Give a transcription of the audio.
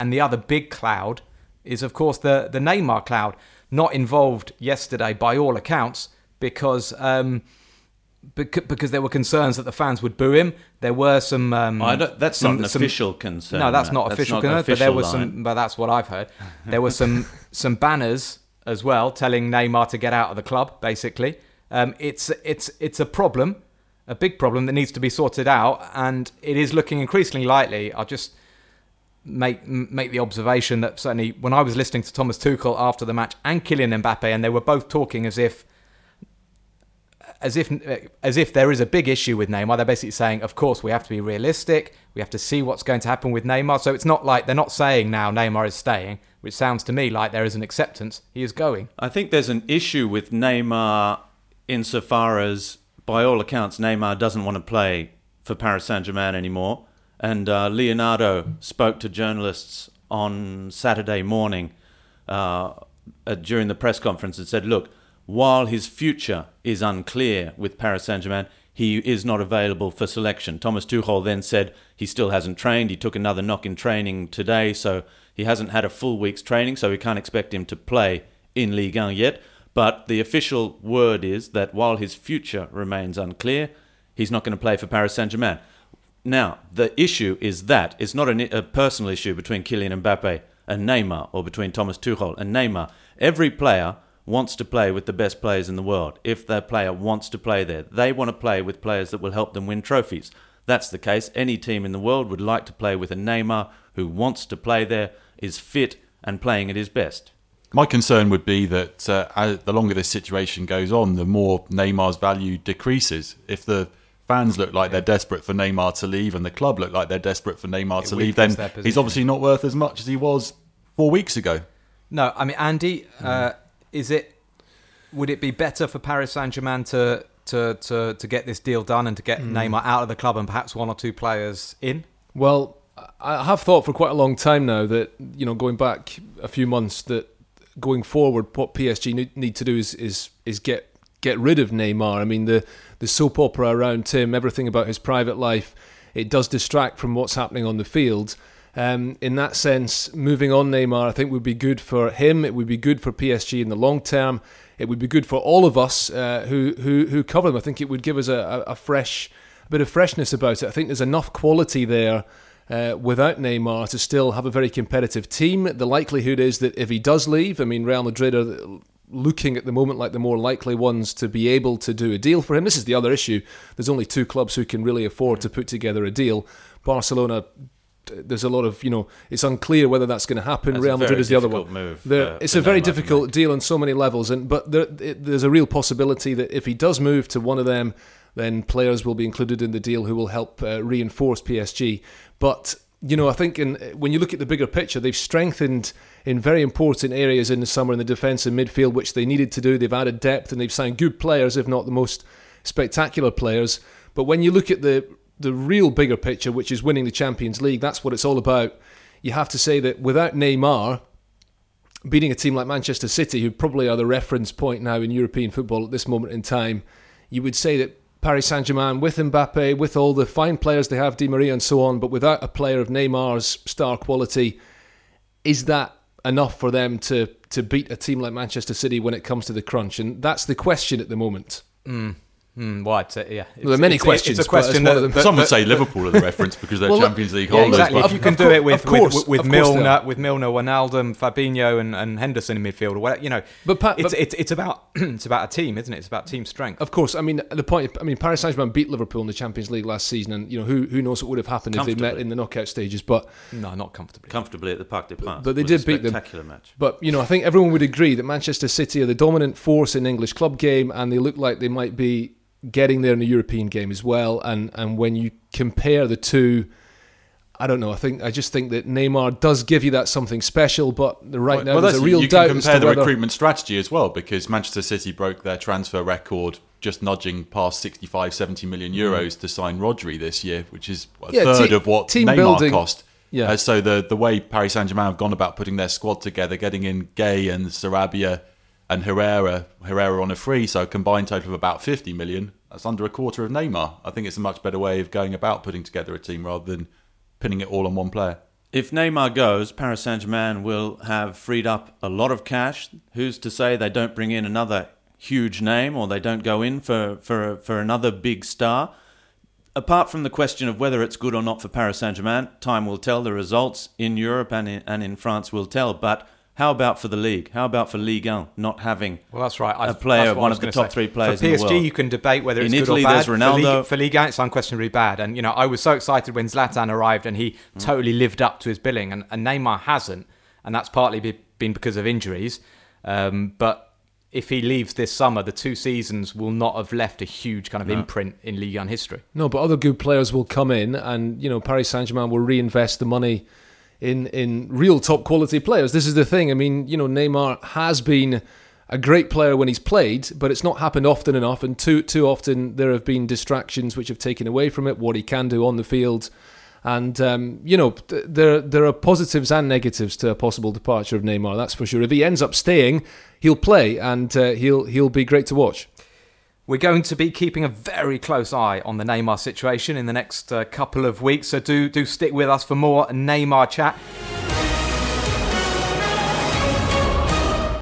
And the other big cloud is, of course, the, the Neymar cloud. Not involved yesterday, by all accounts, because um, because there were concerns that the fans would boo him. There were some. Um, I don't, that's some- not an some- official concern. No, that's not official concern. But there official was some. But that's what I've heard. There were some some banners as well telling Neymar to get out of the club. Basically, um, it's it's it's a problem, a big problem that needs to be sorted out, and it is looking increasingly likely. I'll just make make the observation that certainly when I was listening to Thomas Tuchel after the match and Kylian Mbappe, and they were both talking as if as if as if there is a big issue with Neymar. They're basically saying, of course, we have to be realistic. We have to see what's going to happen with Neymar. So it's not like they're not saying now Neymar is staying, which sounds to me like there is an acceptance. He is going. I think there's an issue with Neymar insofar as, by all accounts, Neymar doesn't want to play for Paris Saint Germain anymore. And uh, Leonardo spoke to journalists on Saturday morning uh, during the press conference and said, look, while his future is unclear with Paris Saint Germain, he is not available for selection. Thomas Tuchel then said he still hasn't trained. He took another knock in training today, so he hasn't had a full week's training, so we can't expect him to play in Ligue 1 yet. But the official word is that while his future remains unclear, he's not going to play for Paris Saint Germain. Now, the issue is that it's not an, a personal issue between Kylian Mbappe and Neymar or between Thomas Tuchel and Neymar. Every player wants to play with the best players in the world. If their player wants to play there, they want to play with players that will help them win trophies. That's the case. Any team in the world would like to play with a Neymar who wants to play there, is fit, and playing at his best. My concern would be that uh, the longer this situation goes on, the more Neymar's value decreases. If the fans look like they're desperate for Neymar to leave and the club look like they're desperate for Neymar to leave, then he's obviously not worth as much as he was four weeks ago. No, I mean Andy, uh, is it? Would it be better for Paris Saint Germain to, to to to get this deal done and to get Neymar out of the club and perhaps one or two players in? Well, I have thought for quite a long time now that you know, going back a few months, that going forward, what PSG need, need to do is is is get get rid of Neymar. I mean, the the soap opera around him, everything about his private life, it does distract from what's happening on the field. Um, in that sense, moving on Neymar, I think would be good for him. It would be good for PSG in the long term. It would be good for all of us uh, who who who cover them. I think it would give us a, a, fresh a bit of freshness about it. I think there's enough quality there uh, without Neymar to still have a very competitive team. The likelihood is that if he does leave, I mean, Real Madrid are looking at the moment like the more likely ones to be able to do a deal for him. This is the other issue. There's only two clubs who can really afford to put together a deal. Barcelona. There's a lot of you know. It's unclear whether that's going to happen. That's Real Madrid is the other one. move There- for- it's a very difficult make. deal on so many levels, and but there, it, there's a real possibility that if he does move to one of them, then players will be included in the deal who will help uh, reinforce PSG. But you know, I think in, when you look at the bigger picture, they've strengthened in very important areas in the summer in the defence and midfield, which they needed to do. They've added depth and they've signed good players, if not the most spectacular players. But when you look at the the real bigger picture, which is winning the Champions League, that's what it's all about. You have to say that without Neymar, beating a team like Manchester City, who probably are the reference point now in European football at this moment in time, you would say that Paris Saint Germain, with Mbappe, with all the fine players they have, Di Maria and so on, but without a player of Neymar's star quality, is that enough for them to to beat a team like Manchester City when it comes to the crunch? And that's the question at the moment. Mm. Hmm, well, I'd say, yeah. Well, there are many It's- questions, It's a question that, that- Some would say Liverpool are the reference because they're Well, Champions League Yeah, holders. exactly. but- If you can Of do cour- it with of course, with, with of Milner, are. with Milner, Wijnaldum, Fabinho, and, and Henderson in midfield, or whatever, you know, But Pa- it's, but- it's it's about it's about a team, isn't it? It's about team strength. Of course, I mean the point. I mean Paris Saint Germain beat Liverpool in the Champions League last season, and you know who who knows what would have happened if they met in the knockout stages. But No, not comfortably. Comfortably at the Parc des Princes. but they It was did beat a them. Spectacular match. But you know, I think everyone would agree that Manchester City are the dominant force in English club game, and they look like they might be getting there in the European game as well. And and when you compare the two, I don't know. I think I just think that Neymar does give you that something special, but right now well, there's a real you doubt can as compare the whether. recruitment strategy as well because Manchester City broke their transfer record just nudging past 65 70 million euros to sign Rodri this year which is a Mm. Yeah, third te- of what team Neymar building- cost Yeah. Uh, so the the way Paris Saint-Germain have gone about putting their squad together getting in Gueye and Sarabia and Herrera Herrera on a free so a combined total of about 50 million that's under a quarter of Neymar I think it's a much better way of going about putting together a team rather than pinning it all on one player if Neymar goes, Paris Saint Germain will have freed up a lot of cash. Who's to say they don't bring in another huge name or they don't go in for, for, for another big star? Apart from the question of whether it's good or not for Paris Saint Germain, time will tell. The results in Europe and in, and in France will tell. But how about for the league? How about for Ligue 1 not having Well, that's right. I- a player, that's what I one of the top say. three players For in the PSG, world? you can debate whether it's In good Italy, or bad. there's For Ronaldo. Ligue, for Ligue 1, it's unquestionably bad. And you know, I was so excited when Zlatan arrived and he Mm. totally lived up to his billing, and, and Neymar hasn't, and that's partly be, been because of injuries. Um, but if he leaves this summer, the two seasons will not have left a huge kind of imprint in Ligue 1 history. No, but other good players will come in, and you know Paris Saint Germain will reinvest the money in in real top quality players. This is the thing. I mean, you know, Neymar has been a great player when he's played, but it's not happened often enough, and too too often there have been distractions which have taken away from it what he can do on the field. And um, you know th- there there are positives and negatives to a possible departure of Neymar. That's for sure. If he ends up staying, he'll play and uh, he'll he'll be great to watch. We're going to be keeping a very close eye on the Neymar situation in the next uh, couple of weeks, so do do stick with us for more Neymar chat.